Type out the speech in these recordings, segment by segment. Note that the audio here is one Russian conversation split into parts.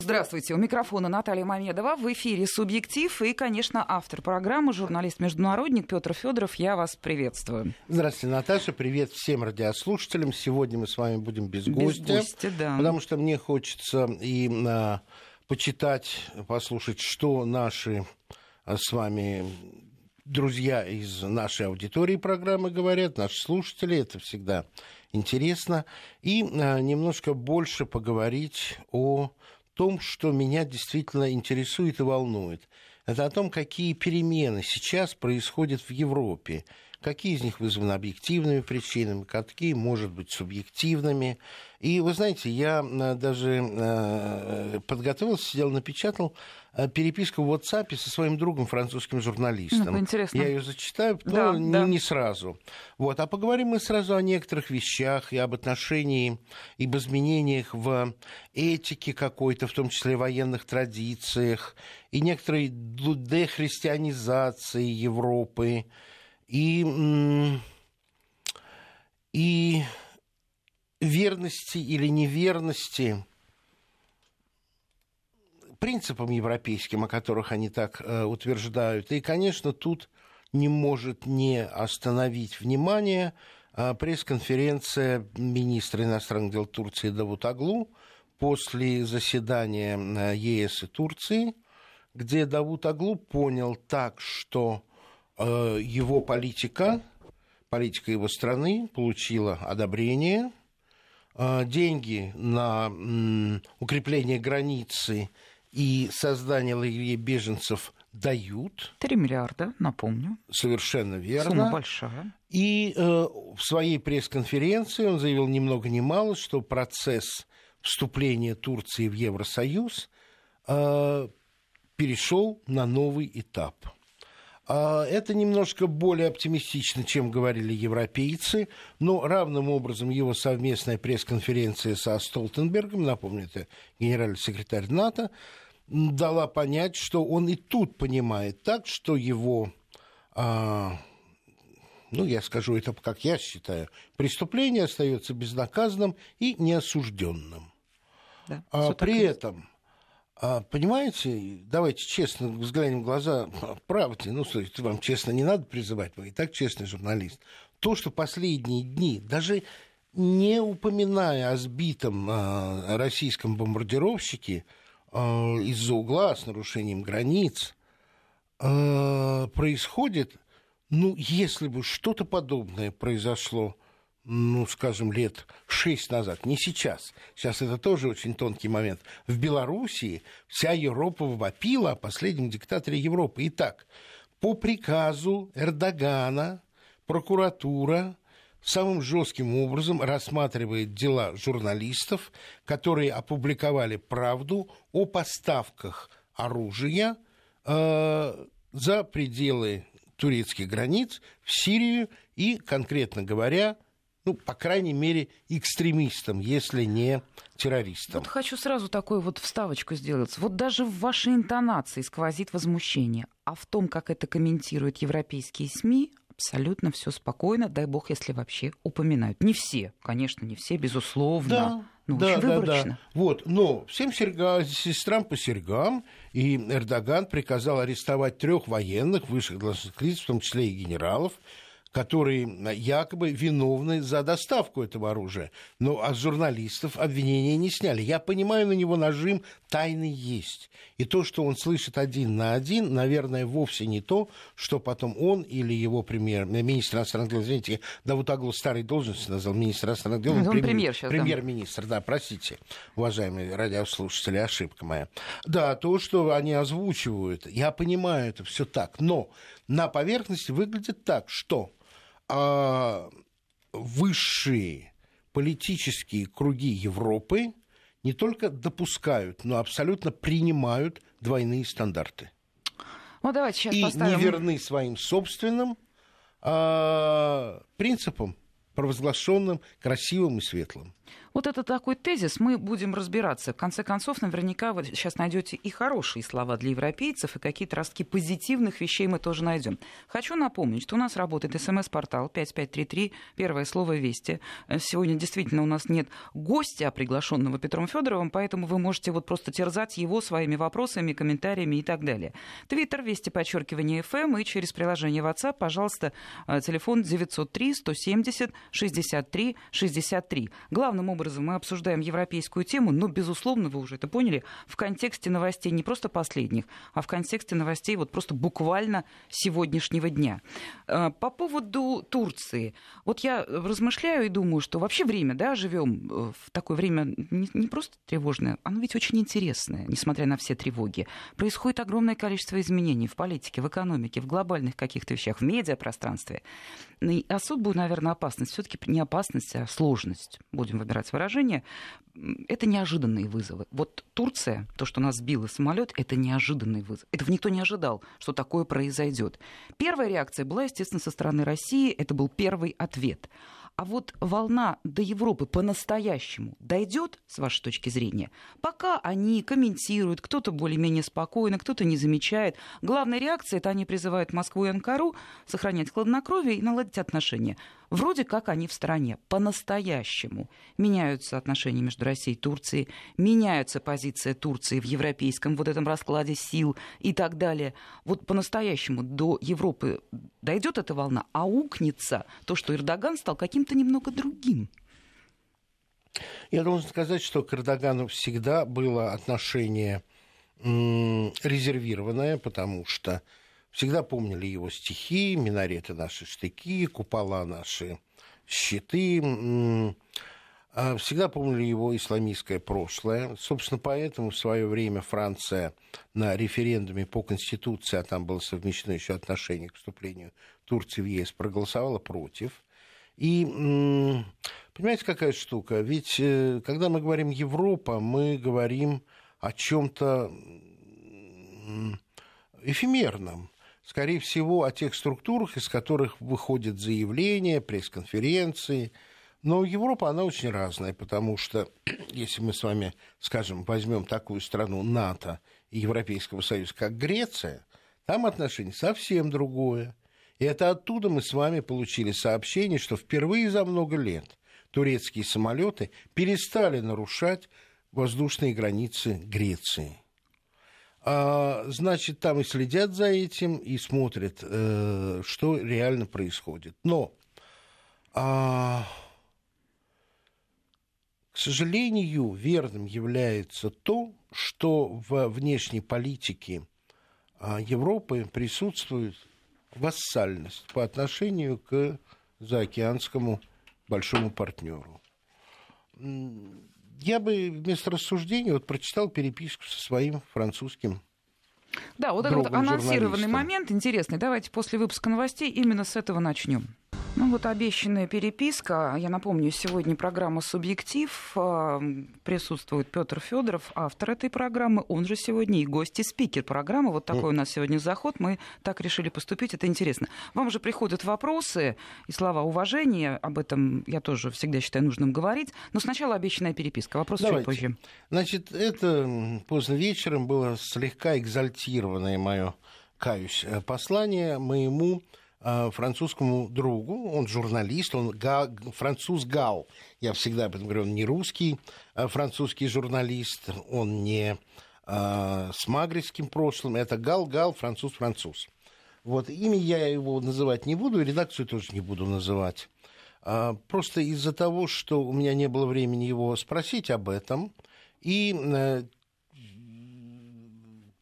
Здравствуйте, у микрофона Наталья Мамедова. В эфире «Субъектив» и, конечно, автор программы, журналист-международник Петр Федоров. Я вас приветствую. Здравствуйте, Наташа. Привет всем радиослушателям. Сегодня мы с вами будем без, без гостя. гостя да. Потому что мне хочется и а, почитать, послушать, что наши а, с вами друзья из нашей аудитории программы говорят, наши слушатели. Это всегда интересно. И а, немножко больше поговорить о том, что меня действительно интересует и волнует. Это о том, какие перемены сейчас происходят в Европе. Какие из них вызваны объективными причинами, какие, может быть, субъективными. И вы знаете, я э, даже э, подготовился, сидел, напечатал переписку в WhatsApp со своим другом, французским журналистом. Ну, интересно. Я ее зачитаю, но да, не, да. не сразу. Вот. А поговорим мы сразу о некоторых вещах и об отношении, и об изменениях в этике какой-то, в том числе военных традициях, и некоторой дехристианизации Европы, и, и верности или неверности принципам европейским, о которых они так э, утверждают. И, конечно, тут не может не остановить внимание э, пресс-конференция министра иностранных дел Турции Давутаглу после заседания э, ЕС и Турции, где Давутаглу понял так, что э, его политика, политика его страны получила одобрение – а, деньги на укрепление границы и создание лагерей беженцев дают. Три миллиарда, напомню. Совершенно верно. Сумма большая. И э, в своей пресс-конференции он заявил ни много ни мало, что процесс вступления Турции в Евросоюз э, перешел на новый этап – а, это немножко более оптимистично, чем говорили европейцы, но равным образом его совместная пресс-конференция со Столтенбергом, напомню, это генеральный секретарь НАТО, дала понять, что он и тут понимает так, что его, а, ну, я скажу это, как я считаю, преступление остается безнаказанным и неосужденным. Да, а, при этом а, понимаете, давайте честно взглянем в глаза правде. Ну, слушайте, вам честно не надо призывать, вы и так честный журналист. То, что последние дни, даже не упоминая о сбитом а, российском бомбардировщике а, из-за угла с нарушением границ, а, происходит, ну, если бы что-то подобное произошло ну, скажем, лет шесть назад, не сейчас, сейчас это тоже очень тонкий момент, в Белоруссии вся Европа вопила о последнем диктаторе Европы. Итак, по приказу Эрдогана прокуратура самым жестким образом рассматривает дела журналистов, которые опубликовали правду о поставках оружия э, за пределы турецких границ в Сирию и, конкретно говоря, ну, по крайней мере, экстремистам, если не террористам. Вот хочу сразу такую вот вставочку сделать. Вот даже в вашей интонации сквозит возмущение, а в том, как это комментируют европейские СМИ, абсолютно все спокойно, дай бог, если вообще упоминают. Не все, конечно, не все, безусловно. Да. Ну, да, очень да, да. Вот, но всем серга, сестрам по сергам, и Эрдоган приказал арестовать трех военных, высших должностных лиц, в том числе и генералов, которые якобы виновны за доставку этого оружия. Но от журналистов обвинения не сняли. Я понимаю, на него нажим тайный есть. И то, что он слышит один на один, наверное, вовсе не то, что потом он или его премьер, министр иностранных дел, извините, Давутаглу старой должности назвал министр иностранных дел. Он премьер, премьер сейчас, Премьер-министр, да. да, простите, уважаемые радиослушатели, ошибка моя. Да, то, что они озвучивают, я понимаю, это все так. Но на поверхности выглядит так, что а высшие политические круги Европы не только допускают, но абсолютно принимают двойные стандарты. Ну, давайте сейчас и поставим... не верны своим собственным а, принципам, провозглашенным красивым и светлым. Вот это такой тезис, мы будем разбираться. В конце концов, наверняка вы сейчас найдете и хорошие слова для европейцев, и какие-то ростки позитивных вещей мы тоже найдем. Хочу напомнить, что у нас работает смс-портал 5533, первое слово «Вести». Сегодня действительно у нас нет гостя, приглашенного Петром Федоровым, поэтому вы можете вот просто терзать его своими вопросами, комментариями и так далее. Твиттер, Вести, подчеркивание FM, и через приложение WhatsApp, пожалуйста, э, телефон 903 170 63 63. Главным образом мы обсуждаем европейскую тему, но, безусловно, вы уже это поняли, в контексте новостей не просто последних, а в контексте новостей вот просто буквально сегодняшнего дня. Э, по поводу Турции. Вот я размышляю и думаю, что вообще время, да, живем э, в такое время не, просто тревожное, оно ведь очень интересное, несмотря на все тревоги. Происходит огромное количество изменений в политике, в экономике, в глобальных каких-то вещах, в медиапространстве. И особую, наверное, опасность, все-таки не опасность, а сложность, будем выбирать выражение, это неожиданные вызовы. Вот Турция, то, что нас сбило самолет, это неожиданный вызов. Этого никто не ожидал, что такое произойдет. Первая реакция была, естественно, со стороны России. Это был первый ответ. А вот волна до Европы по-настоящему дойдет, с вашей точки зрения, пока они комментируют, кто-то более-менее спокойно, кто-то не замечает. Главная реакция – это они призывают Москву и Анкару сохранять хладнокровие и наладить отношения. Вроде как они в стране. По-настоящему меняются отношения между Россией и Турцией, меняется позиция Турции в европейском вот этом раскладе сил и так далее. Вот по-настоящему до Европы дойдет эта волна, аукнется то, что Эрдоган стал каким-то немного другим. Я должен сказать, что к Эрдогану всегда было отношение резервированное, потому что всегда помнили его стихи, минареты наши штыки, купола наши щиты, а всегда помнили его исламистское прошлое. Собственно, поэтому в свое время Франция на референдуме по Конституции, а там было совмещено еще отношение к вступлению Турции в ЕС, проголосовала против. И понимаете, какая штука? Ведь э, когда мы говорим Европа, мы говорим о чем-то эфемерном скорее всего, о тех структурах, из которых выходят заявления, пресс-конференции. Но Европа, она очень разная, потому что, если мы с вами, скажем, возьмем такую страну НАТО и Европейского Союза, как Греция, там отношение совсем другое. И это оттуда мы с вами получили сообщение, что впервые за много лет турецкие самолеты перестали нарушать воздушные границы Греции. А, значит, там и следят за этим, и смотрят, э, что реально происходит. Но, а, к сожалению, верным является то, что в внешней политике а, Европы присутствует вассальность по отношению к заокеанскому большому партнеру. Я бы вместо рассуждений вот прочитал переписку со своим французским да, вот этот анонсированный момент интересный. Давайте после выпуска новостей именно с этого начнем. Ну вот обещанная переписка. Я напомню, сегодня программа «Субъектив». А, присутствует Петр Федоров, автор этой программы. Он же сегодня и гость, и спикер программы. Вот такой у нас сегодня заход. Мы так решили поступить. Это интересно. Вам же приходят вопросы и слова уважения. Об этом я тоже всегда считаю нужным говорить. Но сначала обещанная переписка. Вопрос Давайте. чуть позже. Значит, это поздно вечером было слегка экзальтированное мое, каюсь, э, послание моему французскому другу, он журналист, он га, француз Гал, я всегда об этом говорю, он не русский а французский журналист, он не а, с магритским прошлым, это Гал, Гал, француз-француз. Вот имя я его называть не буду, редакцию тоже не буду называть. А, просто из-за того, что у меня не было времени его спросить об этом, и э,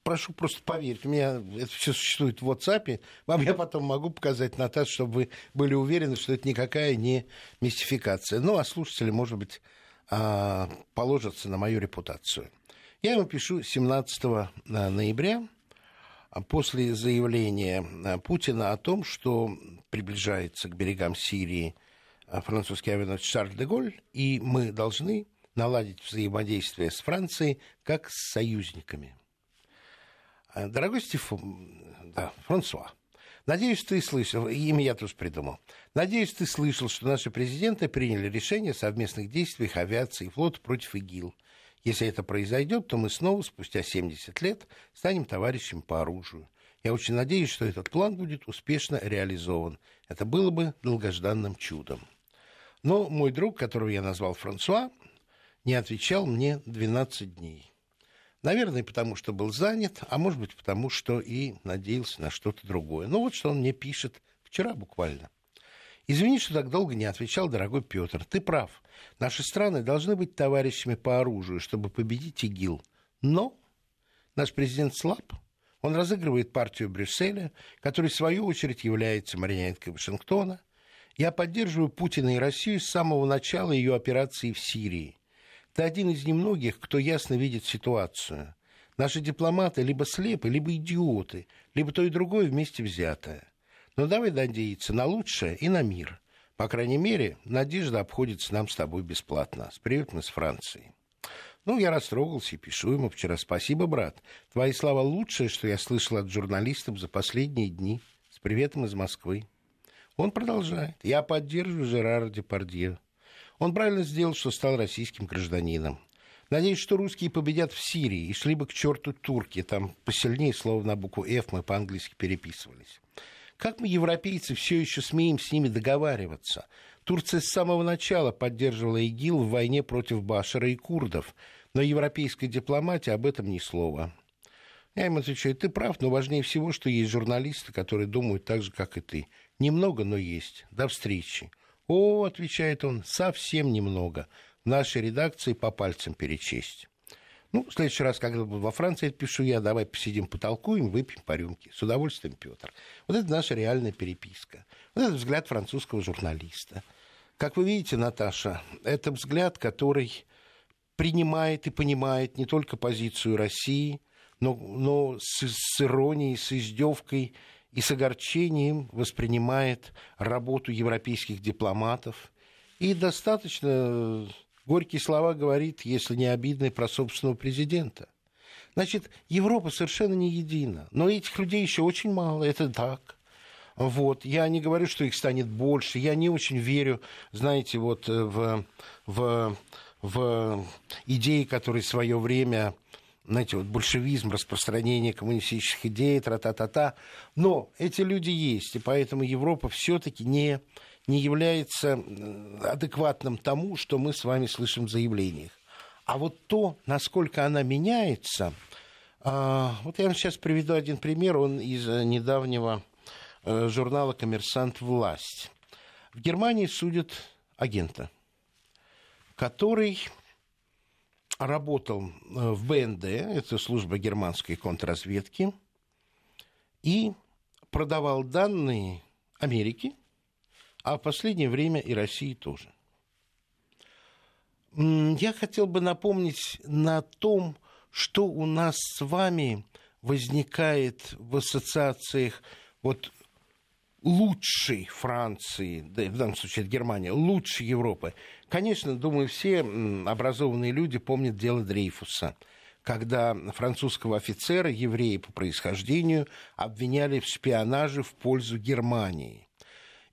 прошу просто поверить, у меня это все существует в WhatsApp, вам я потом могу показать, Наташа, чтобы вы были уверены, что это никакая не мистификация. Ну, а слушатели, может быть, а, положатся на мою репутацию. Я ему пишу 17 а, ноября, а, после заявления Путина о том, что приближается к берегам Сирии французский авианосец Шарль де Голь, и мы должны наладить взаимодействие с Францией как с союзниками. Э, дорогой Стефан, да, Франсуа, Надеюсь, ты слышал, имя я тоже придумал. Надеюсь, ты слышал, что наши президенты приняли решение о совместных действиях авиации и флота против ИГИЛ. Если это произойдет, то мы снова, спустя 70 лет, станем товарищами по оружию. Я очень надеюсь, что этот план будет успешно реализован. Это было бы долгожданным чудом. Но мой друг, которого я назвал Франсуа, не отвечал мне 12 дней. Наверное, потому что был занят, а может быть, потому что и надеялся на что-то другое. Ну вот что он мне пишет вчера буквально. Извини, что так долго не отвечал, дорогой Петр. Ты прав. Наши страны должны быть товарищами по оружию, чтобы победить ИГИЛ. Но наш президент слаб. Он разыгрывает партию Брюсселя, который, в свою очередь, является марионеткой Вашингтона. Я поддерживаю Путина и Россию с самого начала ее операции в Сирии. Ты один из немногих, кто ясно видит ситуацию. Наши дипломаты либо слепы, либо идиоты, либо то и другое вместе взятое. Но давай надеяться на лучшее и на мир. По крайней мере, надежда обходится нам с тобой бесплатно. С приветом из Франции. Ну, я растрогался и пишу ему вчера. Спасибо, брат. Твои слова лучшее, что я слышал от журналистов за последние дни. С приветом из Москвы. Он продолжает. Я поддерживаю Жерара Депардье. Он правильно сделал, что стал российским гражданином. Надеюсь, что русские победят в Сирии и шли бы к черту турки. Там посильнее слово на букву «Ф» мы по-английски переписывались. Как мы, европейцы, все еще смеем с ними договариваться? Турция с самого начала поддерживала ИГИЛ в войне против Башара и курдов, но европейская дипломатия об этом ни слова. Я им отвечаю, ты прав, но важнее всего, что есть журналисты, которые думают так же, как и ты. Немного, но есть. До встречи. О, отвечает он, совсем немного. Нашей редакции по пальцам перечесть. Ну, в следующий раз, когда буду во Франции, пишу я, давай посидим, потолкуем, выпьем по рюмке. С удовольствием, Петр. Вот это наша реальная переписка. Вот это взгляд французского журналиста. Как вы видите, Наташа, это взгляд, который принимает и понимает не только позицию России, но, но с, с иронией, с издевкой и с огорчением воспринимает работу европейских дипломатов и достаточно горькие слова говорит, если не обидные, про собственного президента. Значит, Европа совершенно не едина. Но этих людей еще очень мало, это так. Вот. Я не говорю, что их станет больше. Я не очень верю, знаете, вот в, в, в идеи, которые в свое время знаете, вот большевизм, распространение коммунистических идей, тра-та-та-та. Но эти люди есть, и поэтому Европа все-таки не, не является адекватным тому, что мы с вами слышим в заявлениях. А вот то, насколько она меняется, а, вот я вам сейчас приведу один пример, он из э, недавнего э, журнала «Коммерсант. Власть». В Германии судят агента, который работал э, в БНД, это служба германской контрразведки, и продавал данные Америки, а в последнее время и России тоже. Я хотел бы напомнить на том, что у нас с вами возникает в ассоциациях вот лучшей Франции, да, в данном случае это Германия, лучшей Европы. Конечно, думаю, все образованные люди помнят дело Дрейфуса, когда французского офицера, еврея по происхождению, обвиняли в шпионаже в пользу Германии.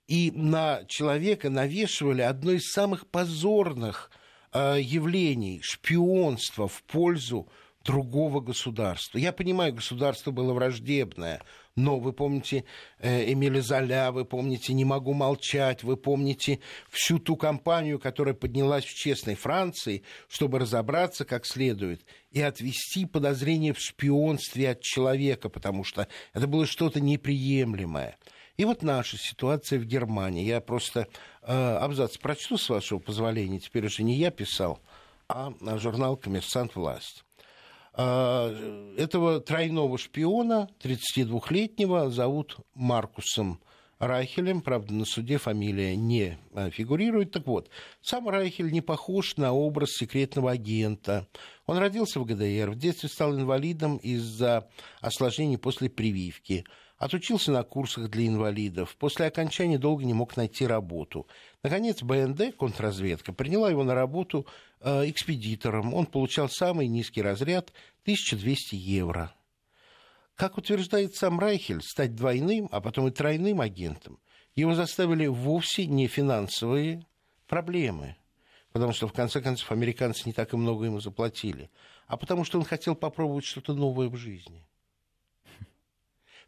И на человека навешивали одно из самых позорных э, явлений – шпионство в пользу другого государства. Я понимаю, государство было враждебное, но вы помните э, Эмиля Золя, вы помните «Не могу молчать», вы помните всю ту кампанию, которая поднялась в честной Франции, чтобы разобраться как следует и отвести подозрение в шпионстве от человека, потому что это было что-то неприемлемое. И вот наша ситуация в Германии. Я просто э, абзац прочту, с вашего позволения. Теперь уже не я писал, а журнал «Коммерсант. Власть». А, этого тройного шпиона, 32-летнего, зовут Маркусом Райхелем. Правда, на суде фамилия не а, фигурирует. Так вот, сам Райхель не похож на образ секретного агента. Он родился в ГДР, в детстве стал инвалидом из-за осложнений после прививки – Отучился на курсах для инвалидов. После окончания долго не мог найти работу. Наконец, БНД, контрразведка, приняла его на работу э, экспедитором. Он получал самый низкий разряд – 1200 евро. как утверждает сам Райхель, стать двойным, а потом и тройным агентом, его заставили вовсе не финансовые проблемы, потому что, в конце концов, американцы не так и много ему заплатили, а потому что он хотел попробовать что-то новое в жизни.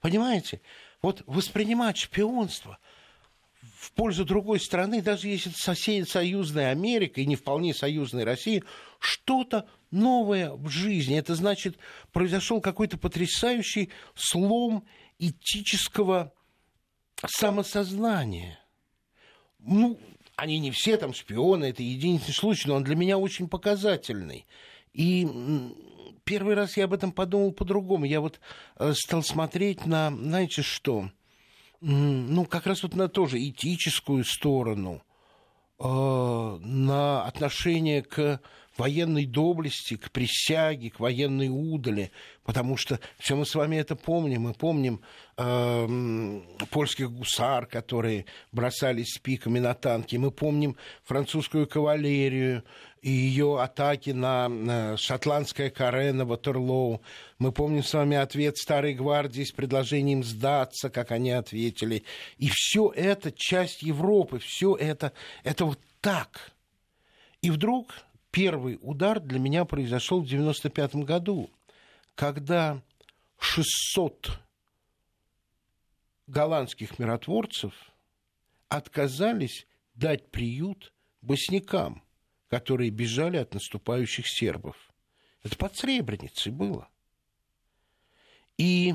Понимаете? Вот воспринимать шпионство в пользу другой страны, даже если это сосед, союзная Америка и не вполне союзная Россия, что-то новое в жизни. Это значит, произошел какой-то потрясающий слом этического самосознания. Ну, они не все там шпионы, это единичный случай, но он для меня очень показательный. И первый раз я об этом подумал по-другому. Я вот э, стал смотреть на, знаете что, ну, как раз вот на тоже этическую сторону, э, на отношение к военной доблести, к присяге, к военной удали, потому что все мы с вами это помним. Мы помним э, польских гусар, которые бросались пиками на танки. Мы помним французскую кавалерию и ее атаки на шотландское каре на Ватерлоу. Мы помним с вами ответ Старой Гвардии с предложением сдаться, как они ответили. И все это часть Европы, все это, это вот так. И вдруг первый удар для меня произошел в 95 году, когда 600 голландских миротворцев отказались дать приют боснякам, которые бежали от наступающих сербов. Это под Сребреницей было. И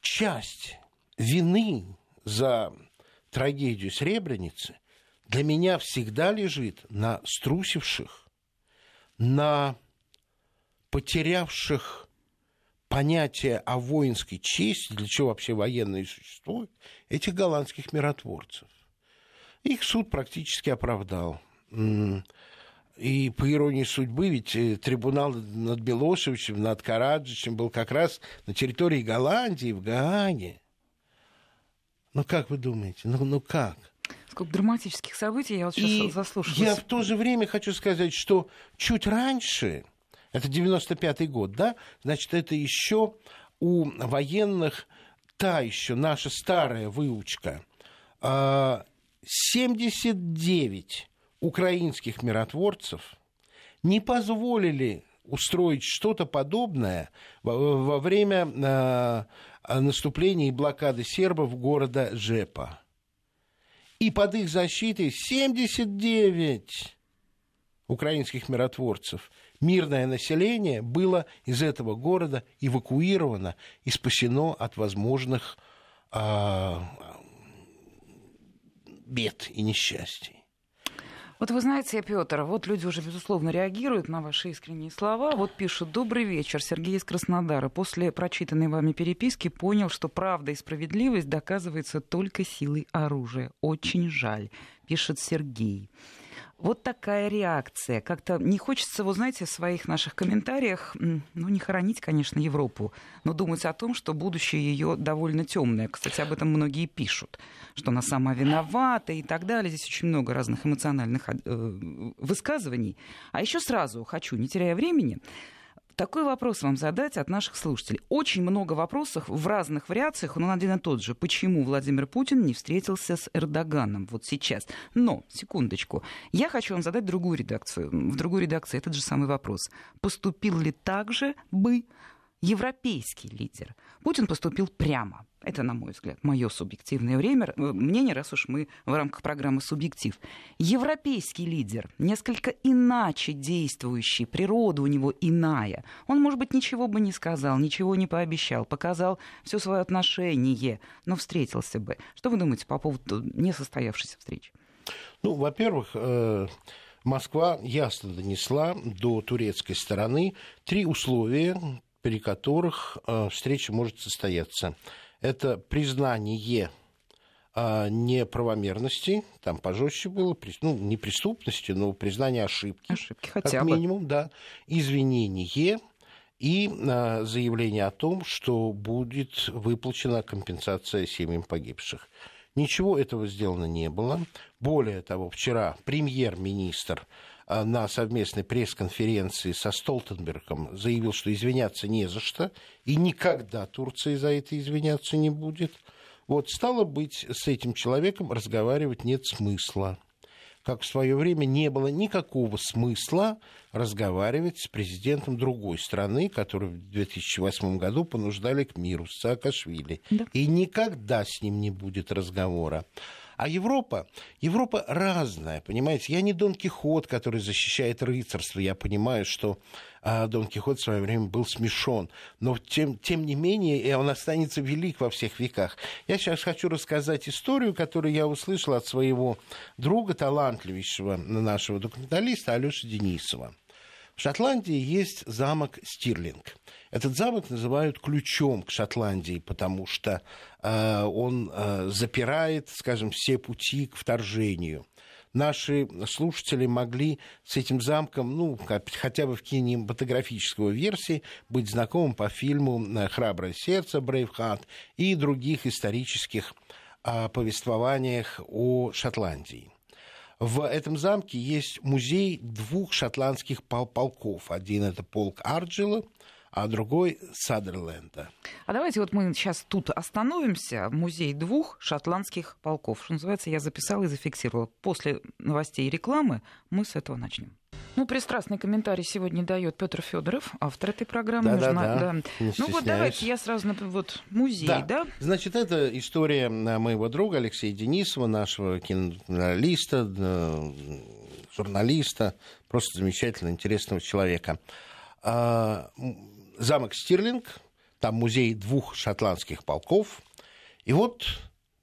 часть вины за трагедию Сребреницы для меня всегда лежит на струсивших, на потерявших понятие о воинской чести, для чего вообще военные существуют, этих голландских миротворцев. Их суд практически оправдал. И по иронии судьбы, ведь э, трибунал над Белошевичем, над Караджичем был как раз на территории Голландии, в Гааге. Ну, как вы думаете? Ну, ну как? Сколько драматических событий я вот сейчас и заслушалась. Я в то же время хочу сказать, что чуть раньше, это 95-й год, да, значит, это еще у военных та еще наша старая выучка. 79 а, украинских миротворцев не позволили устроить что-то подобное во, время а, наступления и блокады сербов города Жепа и под их защитой 79 украинских миротворцев. Мирное население было из этого города эвакуировано и спасено от возможных э, бед и несчастий. Вот вы знаете, Петр, вот люди уже, безусловно, реагируют на ваши искренние слова. Вот пишут «Добрый вечер, Сергей из Краснодара. После прочитанной вами переписки понял, что правда и справедливость доказывается только силой оружия. Очень жаль», пишет Сергей. Вот такая реакция. Как-то не хочется, вы знаете, в своих наших комментариях, ну, не хоронить, конечно, Европу, но думать о том, что будущее ее довольно темное. Кстати, об этом многие пишут, что она сама виновата и так далее. Здесь очень много разных эмоциональных э, высказываний. А еще сразу хочу, не теряя времени, такой вопрос вам задать от наших слушателей. Очень много вопросов в разных вариациях, но он один и тот же. Почему Владимир Путин не встретился с Эрдоганом вот сейчас? Но, секундочку, я хочу вам задать другую редакцию. В другой редакции этот же самый вопрос. Поступил ли так же бы европейский лидер? Путин поступил прямо это, на мой взгляд, мое субъективное время, э, мнение, раз уж мы в рамках программы «Субъектив». Европейский лидер, несколько иначе действующий, природа у него иная. Он, может быть, ничего бы не сказал, ничего не пообещал, показал все свое отношение, но встретился бы. Что вы думаете по поводу несостоявшейся встречи? Ну, во-первых, э, Москва ясно донесла до турецкой стороны три условия, при которых э, встреча может состояться это признание а, неправомерности, там пожестче было, ну, не преступности, но признание ошибки. Ошибки хотя как бы. минимум, да. Извинение и а, заявление о том, что будет выплачена компенсация семьям погибших. Ничего этого сделано не было. Более того, вчера премьер-министр на совместной пресс-конференции со Столтенбергом заявил, что извиняться не за что, и никогда Турция за это извиняться не будет. Вот, стало быть, с этим человеком разговаривать нет смысла как в свое время не было никакого смысла разговаривать с президентом другой страны, который в 2008 году понуждали к миру, с Саакашвили. Да. И никогда с ним не будет разговора. А Европа, Европа разная, понимаете? Я не Дон Кихот, который защищает рыцарство. Я понимаю, что а, Дон Кихот в свое время был смешон. Но тем, тем не менее, он останется велик во всех веках. Я сейчас хочу рассказать историю, которую я услышал от своего друга, талантливейшего нашего документалиста Алёши Денисова. В Шотландии есть замок Стирлинг. Этот замок называют ключом к Шотландии, потому что э, он э, запирает, скажем, все пути к вторжению. Наши слушатели могли с этим замком, ну, хотя бы в кинематографической версии, быть знакомым по фильму э, «Храброе сердце» Брейвхарт и других исторических э, повествованиях о Шотландии. В этом замке есть музей двух шотландских полков. Один это полк Арджила, а другой Садерленда. А давайте вот мы сейчас тут остановимся. Музей двух шотландских полков. Что называется, я записала и зафиксировала. После новостей и рекламы мы с этого начнем. Ну, пристрастный комментарий сегодня дает Петр Федоров, автор этой программы. Да, Нужно, да, да. Ну вот давайте я сразу вот музей, да. да? Значит, это история моего друга Алексея Денисова, нашего кинолиста, журналиста, просто замечательно интересного человека. А, замок Стирлинг, там музей двух шотландских полков. И вот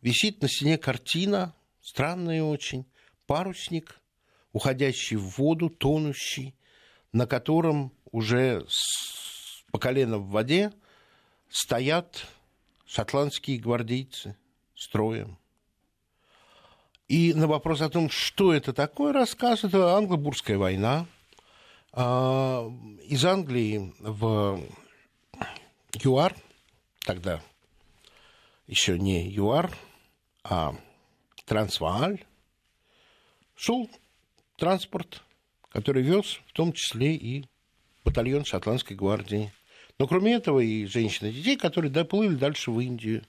висит на стене картина, странная очень, парусник, уходящий в воду, тонущий, на котором уже по колено в воде стоят шотландские гвардейцы строем. И на вопрос о том, что это такое, рассказывает Англо-Бурская война. А, из Англии в ЮАР, тогда еще не ЮАР, а Трансвааль, шел транспорт, который вез в том числе и батальон шотландской гвардии. Но кроме этого и женщины и детей, которые доплыли дальше в Индию.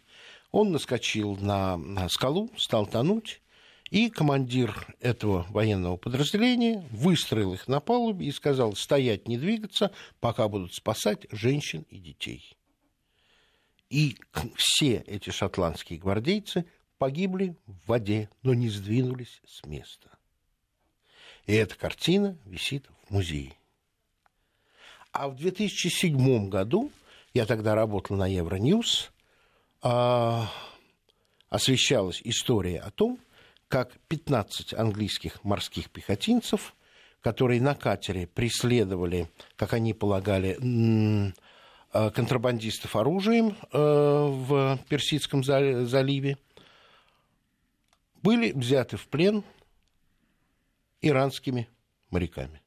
Он наскочил на, на скалу, стал тонуть, и командир этого военного подразделения выстроил их на палубе и сказал стоять, не двигаться, пока будут спасать женщин и детей. И все эти шотландские гвардейцы погибли в воде, но не сдвинулись с места. И эта картина висит в музее. А в 2007 году, я тогда работал на Евроньюз, а, освещалась история о том, как 15 английских морских пехотинцев, которые на катере преследовали, как они полагали, а, контрабандистов оружием э, в Персидском заливе, были взяты в плен иранскими моряками.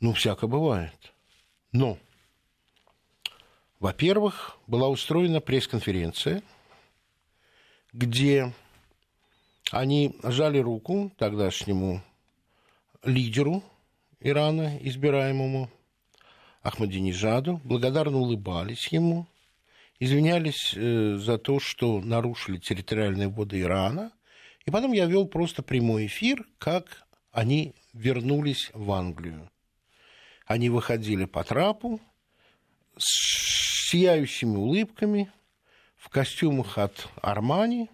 Ну, всяко бывает. Но, во-первых, была устроена пресс-конференция, где они жали руку тогдашнему лидеру Ирана, избираемому Ахмадинежаду, благодарно улыбались ему, извинялись э, за то, что нарушили территориальные воды Ирана – и потом я вел просто прямой эфир, как они вернулись в Англию. Они выходили по трапу с сияющими улыбками, в костюмах от Армани,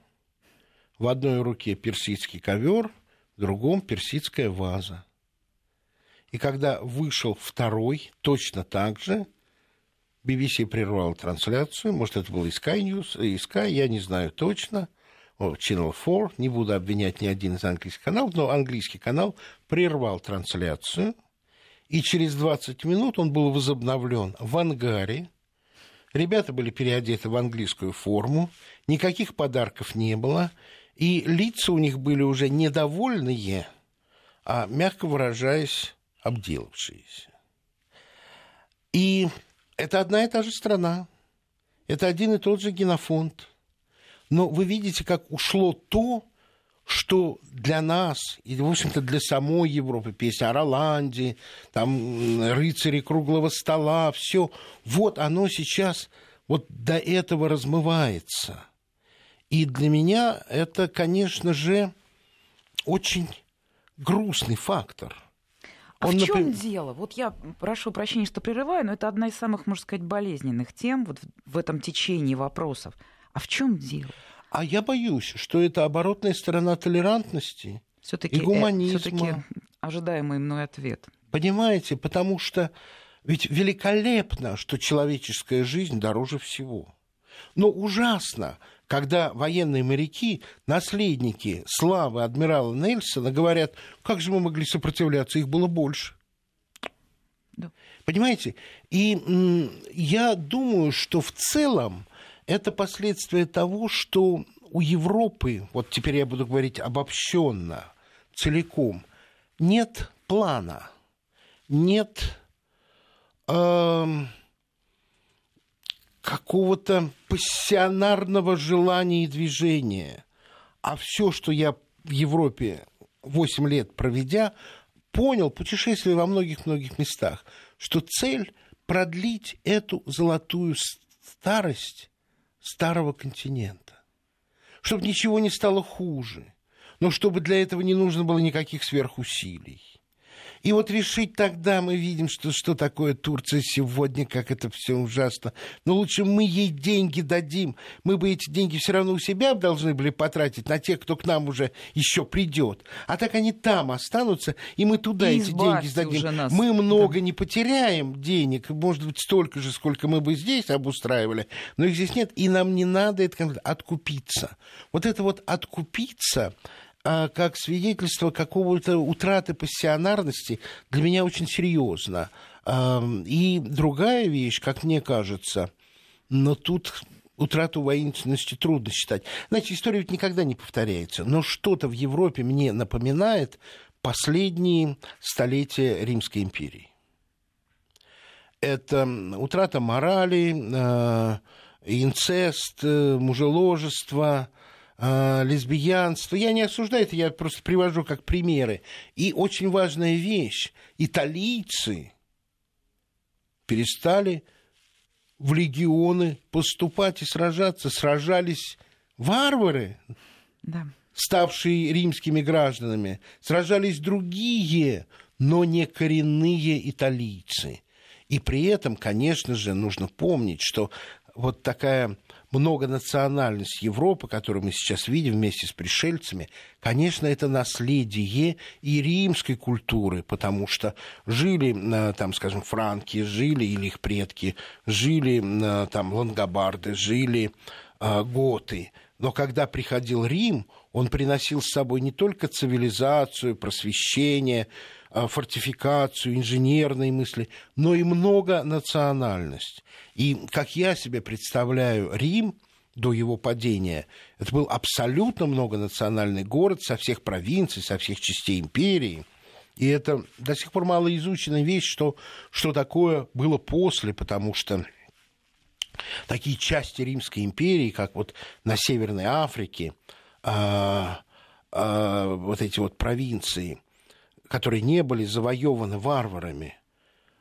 в одной руке персидский ковер, в другом персидская ваза. И когда вышел второй, точно так же, BBC прервал трансляцию, может, это был и Sky News, и Sky, я не знаю точно – Channel 4, не буду обвинять ни один из английских каналов, но английский канал прервал трансляцию, и через 20 минут он был возобновлен в ангаре. Ребята были переодеты в английскую форму, никаких подарков не было, и лица у них были уже недовольные, а, мягко выражаясь, обделавшиеся. И это одна и та же страна, это один и тот же генофонд – но вы видите, как ушло то, что для нас, и, в общем-то, для самой Европы, песня о Роланде, там рыцари круглого стола, все, вот оно сейчас вот до этого размывается. И для меня это, конечно же, очень грустный фактор. А Он, в чем например... дело? Вот я прошу прощения, что прерываю, но это одна из самых, можно сказать, болезненных тем вот в этом течении вопросов. А в чем дело? А я боюсь, что это оборотная сторона толерантности всё-таки, и э, гуманизма. Все-таки ожидаемый мной ответ. Понимаете, потому что ведь великолепно, что человеческая жизнь дороже всего. Но ужасно, когда военные моряки, наследники славы адмирала Нельсона, говорят, как же мы могли сопротивляться, их было больше. Да. Понимаете? И я думаю, что в целом это последствия того, что у Европы, вот теперь я буду говорить обобщенно, целиком, нет плана, нет э, какого-то пассионарного желания и движения. А все, что я в Европе 8 лет проведя, понял, путешествуя во многих-многих местах, что цель продлить эту золотую старость старого континента. Чтобы ничего не стало хуже, но чтобы для этого не нужно было никаких сверхусилий. И вот решить тогда мы видим, что, что такое Турция сегодня, как это все ужасно. Но лучше мы ей деньги дадим. Мы бы эти деньги все равно у себя должны были потратить на тех, кто к нам уже еще придет. А так они там останутся, и мы туда и эти деньги сдадим. Нас. Мы много да. не потеряем денег, может быть, столько же, сколько мы бы здесь обустраивали, но их здесь нет, и нам не надо это откупиться. Вот это вот откупиться как свидетельство какого-то утраты пассионарности для меня очень серьезно. И другая вещь, как мне кажется, но тут утрату воинственности трудно считать. Знаете, история ведь никогда не повторяется, но что-то в Европе мне напоминает последние столетия Римской империи. Это утрата морали, а, инцест, э, мужеложество – э, лесбиянство. Я не осуждаю это, я просто привожу как примеры. И очень важная вещь. Италийцы перестали в легионы поступать и сражаться. Сражались варвары, да. ставшие римскими гражданами. Сражались другие, но не коренные италийцы. И при этом, конечно же, нужно помнить, что вот такая многонациональность Европы, которую мы сейчас видим вместе с пришельцами, конечно, это наследие и римской культуры, потому что жили э, там, скажем, франки, жили или их предки, жили э, там лангобарды, жили э, готы. Но когда приходил Рим, он приносил с собой не только цивилизацию, просвещение, фортификацию, инженерные мысли, но и многонациональность. И как я себе представляю Рим до его падения, это был абсолютно многонациональный город со всех провинций, со всех частей империи. И это до сих пор малоизученная вещь, что, что такое было после, потому что такие части Римской империи, как вот на Северной Африке, а, а, вот эти вот провинции – которые не были завоеваны варварами,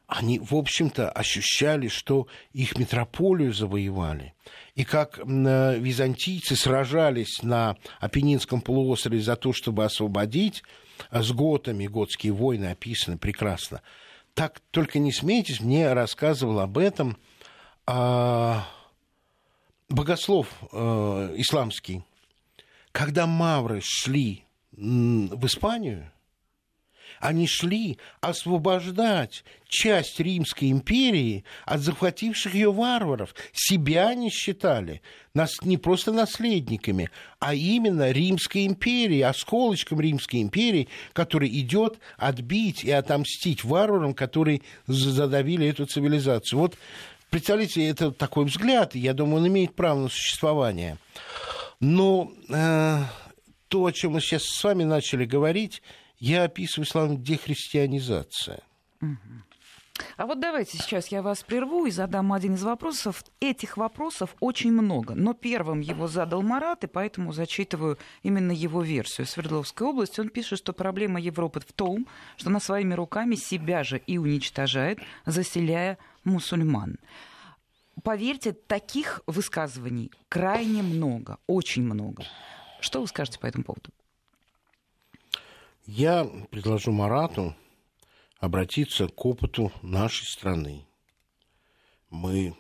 они, в общем-то, ощущали, что их метрополию завоевали. И как византийцы сражались на Апеннинском полуострове за то, чтобы освободить а с готами, готские войны описаны прекрасно. Так только не смейтесь, мне рассказывал об этом а, богослов а, исламский. Когда мавры шли в Испанию, они шли освобождать часть Римской империи от захвативших ее варваров. Себя они считали нас не просто наследниками, а именно Римской империи, осколочком Римской империи, который идет отбить и отомстить варварам, которые задавили эту цивилизацию. Вот представляете, это такой взгляд, я думаю, он имеет право на существование. Но э, то, о чем мы сейчас с вами начали говорить, я описываю словом дехристианизация. А вот давайте сейчас я вас прерву и задам один из вопросов. Этих вопросов очень много, но первым его задал Марат, и поэтому зачитываю именно его версию. Свердловской области он пишет, что проблема Европы в том, что она своими руками себя же и уничтожает, заселяя мусульман. Поверьте, таких высказываний крайне много, очень много. Что вы скажете по этому поводу? Я предложу Марату обратиться к опыту нашей страны. Мы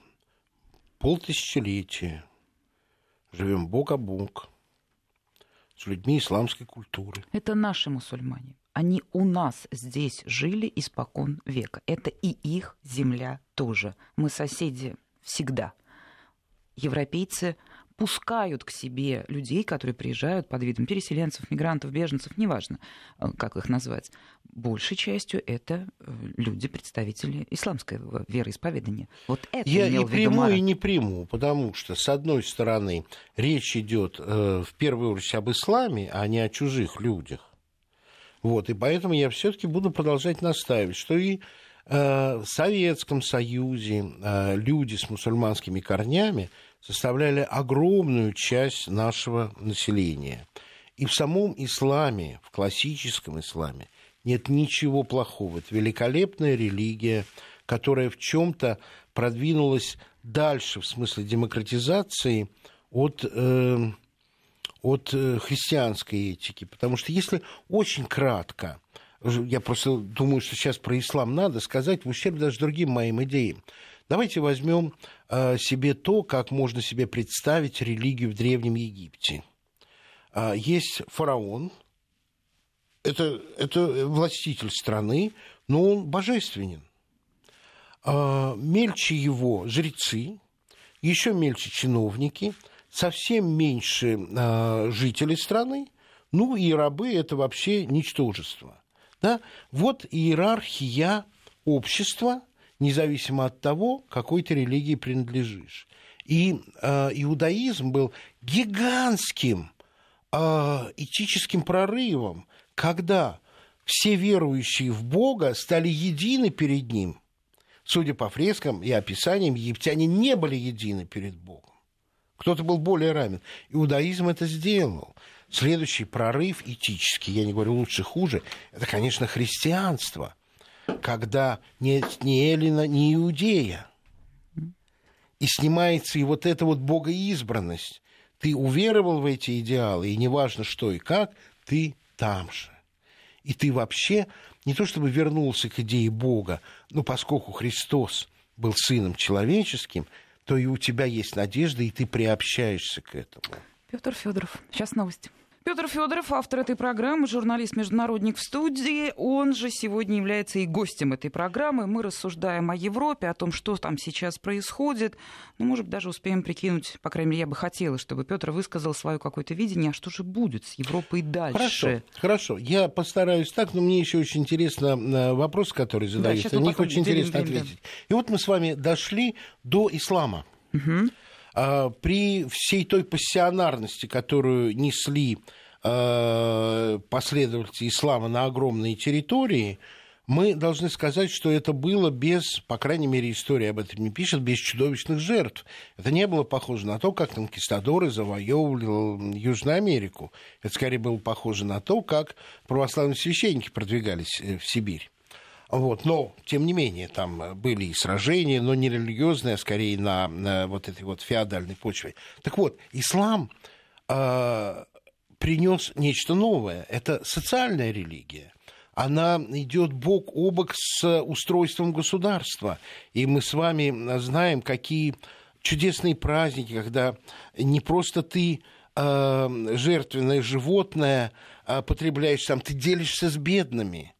полтысячелетия живем бок о бок с людьми исламской культуры. Это наши мусульмане. Они у нас здесь жили испокон века. Это и их земля тоже. Мы соседи всегда. Европейцы пускают к себе людей, которые приезжают под видом переселенцев, мигрантов, беженцев, неважно, э, как их назвать. Большей частью это э, люди, представители исламского вероисповедания. Вот это Я и приму, Марат. и не приму, потому что, с одной стороны, речь идет э, в первую очередь об исламе, а не о чужих людях. Вот, и поэтому я все-таки буду продолжать настаивать, что и э, в Советском Союзе люди с мусульманскими корнями составляли огромную часть нашего населения. И в самом исламе, в классическом исламе, нет ничего плохого. Это великолепная религия, которая в чем-то продвинулась дальше в смысле демократизации от, э, от э, христианской этики. Потому что если очень кратко, я просто думаю, что сейчас про ислам надо сказать, в ущерб даже другим моим идеям. Давайте возьмем э, себе то, как можно себе представить религию в Древнем Египте. Э, есть фараон, это, это властитель страны, но он божественен. Э, мельче его жрецы, еще мельче чиновники, совсем меньше э, жителей страны, ну и рабы это вообще ничтожество. Да? Вот иерархия общества – независимо от того, какой ты религии принадлежишь. И э, иудаизм был гигантским э, этическим прорывом, когда все верующие в Бога стали едины перед Ним. Судя по фрескам и описаниям, египтяне не были едины перед Богом. Кто-то был более равен. Иудаизм это сделал. Следующий прорыв этический, я не говорю лучше, хуже, это, конечно, христианство – когда нет ни Эллина, ни Иудея. И снимается и вот эта вот богоизбранность. Ты уверовал в эти идеалы, и неважно что и как, ты там же. И ты вообще не то чтобы вернулся к идее Бога, но поскольку Христос был сыном человеческим, то и у тебя есть надежда, и ты приобщаешься к этому. Петр Федоров. Сейчас новости. Петр Федоров, автор этой программы, журналист-международник в студии. Он же сегодня является и гостем этой программы. Мы рассуждаем о Европе, о том, что там сейчас происходит. Ну, может, даже успеем прикинуть, по крайней мере, я бы хотела, чтобы Петр высказал свое какое-то видение, а что же будет с Европой дальше. Хорошо, хорошо. Я постараюсь так, но мне еще очень интересно э, вопрос, который задается. Да, на них очень интересно ответить. И вот мы с вами дошли до ислама. Угу. При всей той пассионарности, которую несли последователей ислама на огромные территории, мы должны сказать, что это было без, по крайней мере, история об этом не пишет, без чудовищных жертв. Это не было похоже на то, как конкистадоры завоевывали Южную Америку. Это скорее было похоже на то, как православные священники продвигались э, в Сибирь. Вот, но, тем не менее, там были и сражения, но не религиозные, а скорее на, на вот этой вот феодальной почве. Так вот, ислам э, принес нечто новое. Это социальная религия. Она идет бок о бок с устройством государства. И мы с вами знаем, какие чудесные праздники, когда не просто ты э, жертвенное животное э, потребляешь там, ты делишься с бедными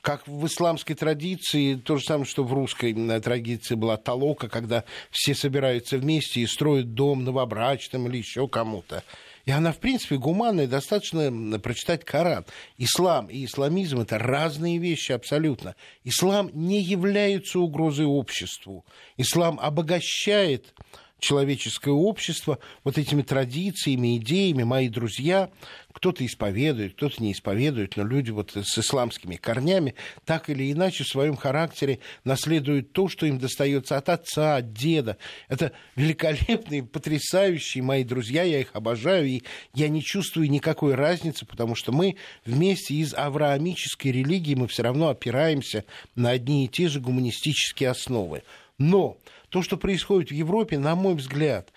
как в исламской традиции, то же самое, что в русской традиции была толока, когда все собираются вместе и строят дом новобрачным или еще кому-то. И она, в принципе, гуманная, достаточно прочитать Коран. Ислам и исламизм – это разные вещи абсолютно. Ислам не является угрозой обществу. Ислам обогащает человеческое общество вот этими традициями, идеями, мои друзья, кто-то исповедует, кто-то не исповедует, но люди вот с исламскими корнями так или иначе в своем характере наследуют то, что им достается от отца, от деда. Это великолепные, потрясающие мои друзья, я их обожаю, и я не чувствую никакой разницы, потому что мы вместе из авраамической религии, мы все равно опираемся на одни и те же гуманистические основы. Но то, что происходит в Европе, на мой взгляд,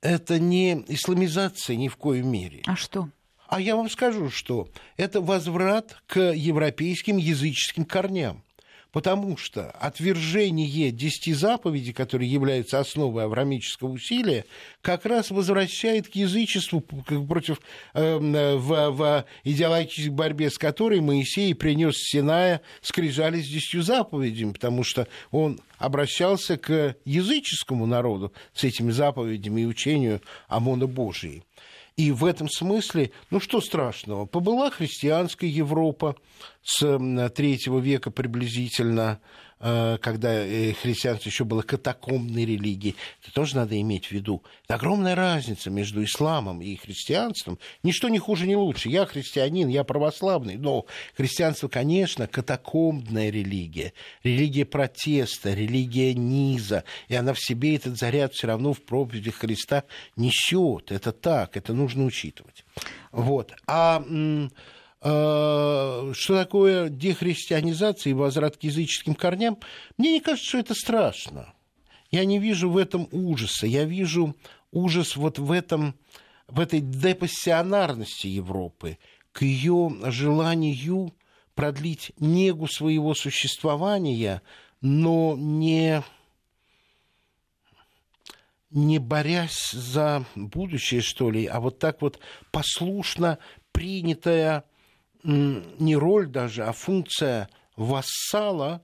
это не исламизация ни в коей мере. А что? А я вам скажу, что это возврат к европейским языческим корням. Потому что отвержение десяти заповедей, которые являются основой аврамического усилия, как раз возвращает к язычеству против, э, в, в идеологической борьбе с которой Моисей принес Синая скрижали с десятью заповедями, потому что он обращался к языческому народу с этими заповедями и учению ОМОНа Божией. И в этом смысле, ну что страшного, побыла христианская Европа с третьего века приблизительно, когда э, христианство еще было катакомбной религией, это тоже надо иметь в виду. Это огромная разница между исламом и христианством. Ничто не хуже, не лучше. Я христианин, я православный, но христианство, конечно, катакомбная религия, религия протеста, религия низа, и она в себе этот заряд все равно в проповеди Христа несет. Это так, это нужно учитывать. Вот. А Э, что такое дехристианизация и возврат к языческим корням, мне не кажется, что это страшно. Я не вижу в этом ужаса. Я вижу ужас вот в, этом, в этой депассионарности Европы, к ее желанию продлить негу своего существования, но не, не борясь за будущее, что ли, а вот так вот послушно принятая не роль даже, а функция вассала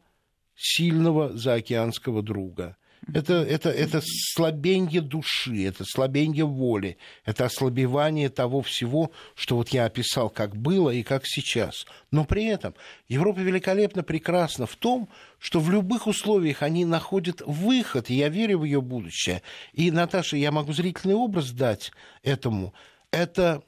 сильного заокеанского друга. Это, это, это слабенье души, это слабенье воли, это ослабевание того всего, что вот я описал, как было и как сейчас. Но при этом Европа великолепно прекрасна в том, что в любых условиях они находят выход, и я верю в ее будущее. И, Наташа, я могу зрительный образ дать этому. Это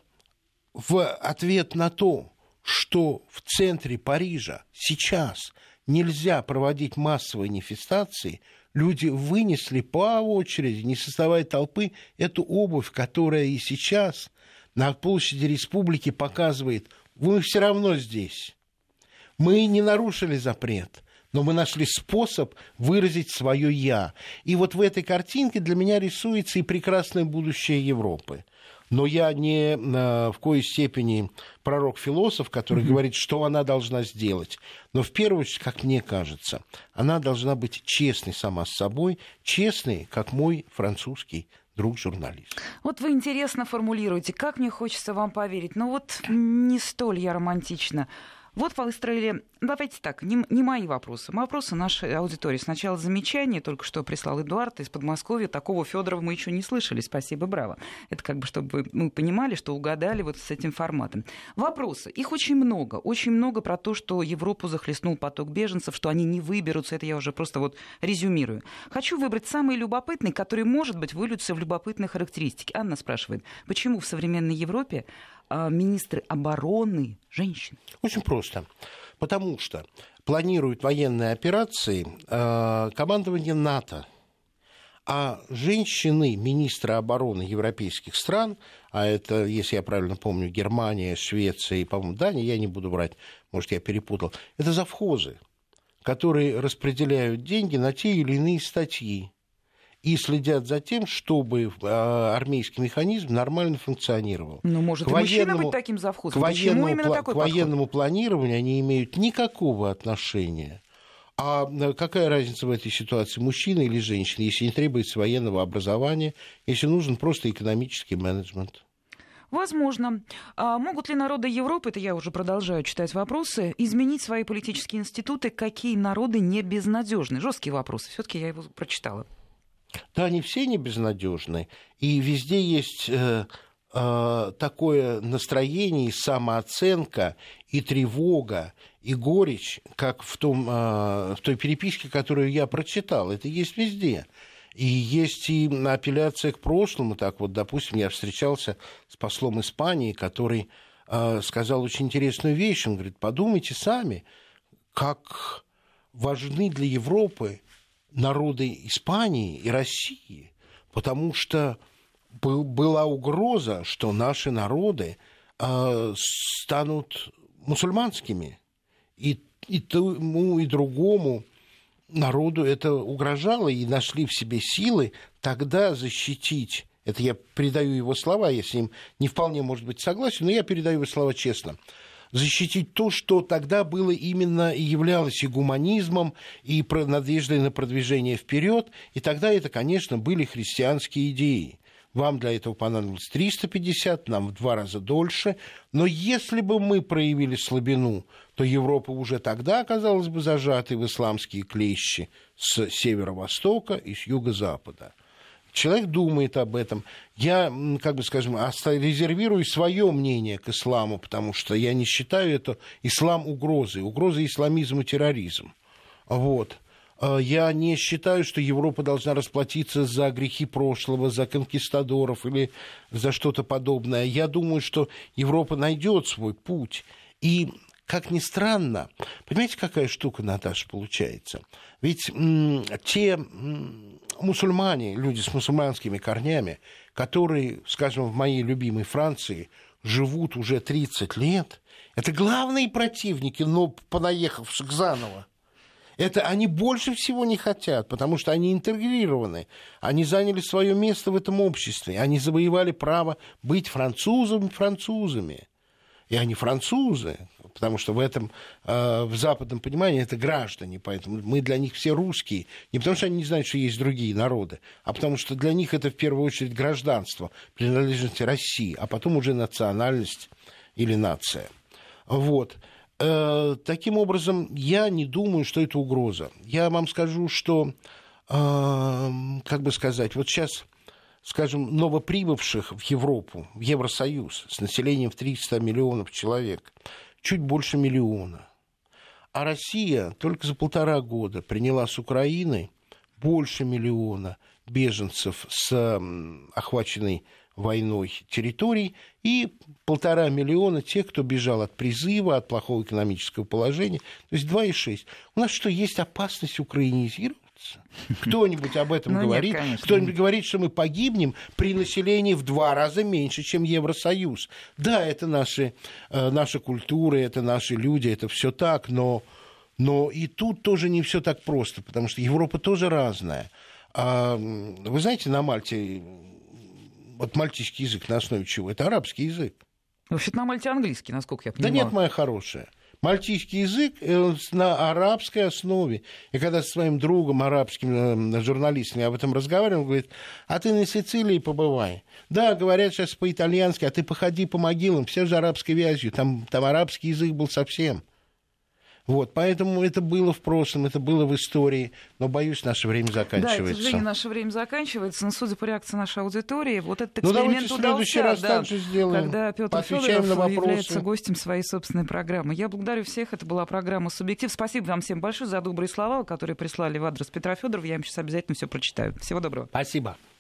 в ответ на то, что в центре Парижа сейчас нельзя проводить массовые манифестации, люди вынесли по очереди, не создавая толпы, эту обувь, которая и сейчас на площади республики показывает, вы все равно здесь. Мы не нарушили запрет, но мы нашли способ выразить свое «я». И вот в этой картинке для меня рисуется и прекрасное будущее Европы но я не э, в коей степени пророк-философ, который mm-hmm. говорит, что она должна сделать. Но в первую очередь, как мне кажется, она должна быть честной сама с собой, честной, как мой французский друг-журналист. Вот вы интересно формулируете, как мне хочется вам поверить. Но вот не столь я романтично. Вот выстроили, давайте так, не, не мои вопросы, вопросы нашей аудитории. Сначала замечание, только что прислал Эдуард из Подмосковья. Такого Федорова мы еще не слышали. Спасибо, браво. Это как бы, чтобы мы понимали, что угадали вот с этим форматом. Вопросы. Их очень много. Очень много про то, что Европу захлестнул поток беженцев, что они не выберутся. Это я уже просто вот резюмирую. Хочу выбрать самый любопытный, который, может быть, выльются в любопытные характеристики. Анна спрашивает, почему в современной Европе а, министры обороны женщин? Очень просто. Потому что планируют военные операции э, командование НАТО. А женщины, министры обороны европейских стран, а это, если я правильно помню, Германия, Швеция и, по-моему, Дания, я не буду брать, может, я перепутал, это завхозы, которые распределяют деньги на те или иные статьи и следят за тем, чтобы а, армейский механизм нормально функционировал. Ну, может, к и военному, быть таким завхозом. К военному, именно пла- такой к военному планированию они имеют никакого отношения. А какая разница в этой ситуации, мужчина или женщина, если не требуется военного образования, если нужен просто экономический менеджмент? Возможно. А могут ли народы Европы, это я уже продолжаю читать вопросы, изменить свои политические институты? Какие народы не безнадежны? Жесткие вопросы. Все-таки я его прочитала. Да, они все не безнадежны. И везде есть э, э, такое настроение и самооценка, и тревога, и горечь, как в, том, э, в той переписке, которую я прочитал. Это есть везде. И есть и апелляция к прошлому. Так вот, допустим, я встречался с послом Испании, который э, сказал очень интересную вещь. Он говорит, подумайте сами, как важны для Европы народы Испании и России, потому что был, была угроза, что наши народы э, станут мусульманскими. И, и тому, и другому народу это угрожало, и нашли в себе силы тогда защитить это я передаю его слова, я с ним не вполне, может быть, согласен, но я передаю его слова честно защитить то, что тогда было именно и являлось и гуманизмом, и надеждой на продвижение вперед. И тогда это, конечно, были христианские идеи. Вам для этого понадобилось 350, нам в два раза дольше. Но если бы мы проявили слабину, то Европа уже тогда оказалась бы зажатой в исламские клещи с северо-востока и с юго-запада. Человек думает об этом. Я, как бы скажем, резервирую свое мнение к исламу, потому что я не считаю это ислам угрозой. Угроза исламизм и терроризм. Вот. А я не считаю, что Европа должна расплатиться за грехи прошлого, за конкистадоров или за что-то подобное. Я думаю, что Европа найдет свой путь. И как ни странно, понимаете, какая штука, Наташа, получается? Ведь те мусульмане, люди с мусульманскими корнями, которые, скажем, в моей любимой Франции живут уже 30 лет, это главные противники, но понаехавших заново. Это они больше всего не хотят, потому что они интегрированы. Они заняли свое место в этом обществе. Они завоевали право быть французами французами. И они французы, потому что в этом, э, в западном понимании это граждане, поэтому мы для них все русские. Не потому что они не знают, что есть другие народы, а потому что для них это в первую очередь гражданство, принадлежность России, а потом уже национальность или нация. Вот. Э, таким образом, я не думаю, что это угроза. Я вам скажу, что, э, как бы сказать, вот сейчас скажем, новоприбывших в Европу, в Евросоюз, с населением в 300 миллионов человек, чуть больше миллиона. А Россия только за полтора года приняла с Украины больше миллиона беженцев с охваченной войной территорий и полтора миллиона тех, кто бежал от призыва, от плохого экономического положения. То есть 2,6. У нас что, есть опасность украинизировать? Кто-нибудь об этом ну, говорит? Кто-нибудь говорит, что мы погибнем при населении в два раза меньше, чем Евросоюз? Да, это наши, э, наша культура, это наши люди, это все так, но, но и тут тоже не все так просто, потому что Европа тоже разная. А, вы знаете, на Мальте вот мальтийский язык на основе чего? Это арабский язык. Вообще-то на Мальте английский, насколько я понимаю. Да нет, моя хорошая мальтийский язык э, на арабской основе. И когда со своим другом арабским э, журналистом я об этом разговаривал, он говорит, а ты на Сицилии побывай. Да, говорят сейчас по-итальянски, а ты походи по могилам, все же арабской вязью. Там, там арабский язык был совсем. Вот, поэтому это было в прошлом, это было в истории, но, боюсь, наше время заканчивается. Да, к сожалению, наше время заканчивается, но, судя по реакции нашей аудитории, вот этот ну, эксперимент ну, удался, раз да, сделаем. когда Петр Федоров является гостем своей собственной программы. Я благодарю всех, это была программа «Субъектив». Спасибо вам всем большое за добрые слова, которые прислали в адрес Петра Федорова. Я им сейчас обязательно все прочитаю. Всего доброго. Спасибо.